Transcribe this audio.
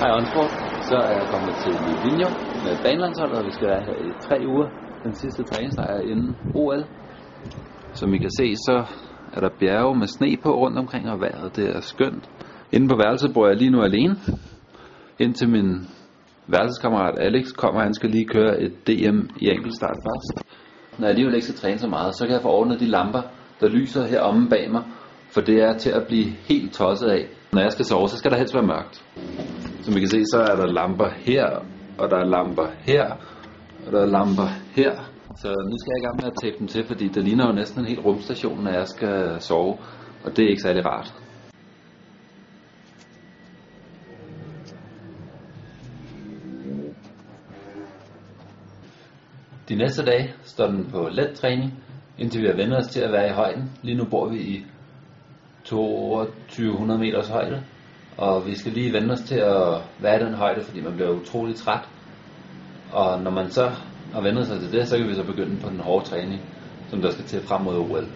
Hej Åndsborg. Så er jeg kommet til Livigno med banelandsholdet, og vi skal være her i tre uger. Den sidste træningslejr inden OL. Som I kan se, så er der bjerge med sne på rundt omkring, og vejret det er skønt. Inde på værelset bor jeg lige nu alene, indtil min værelseskammerat Alex kommer. Han skal lige køre et DM i enkeltstart først. Når jeg alligevel ikke skal træne så meget, så kan jeg få ordnet de lamper, der lyser her omme bag mig, for det er til at blive helt tosset af. Når jeg skal sove, så skal der helst være mørkt. Som vi kan se, så er der lamper her, og der er lamper her, og der er lamper her. Så nu skal jeg i gang med at tape dem til, fordi det ligner jo næsten en hel rumstation, når jeg skal sove, og det er ikke særlig rart. De næste dage står den på let træning, indtil vi har vendt os til at være i højden. Lige nu bor vi i 2200 meters højde, og vi skal lige vende os til at være i den højde, fordi man bliver utrolig træt. Og når man så har vendt sig til det, så kan vi så begynde på den hårde træning, som der skal til frem mod OL.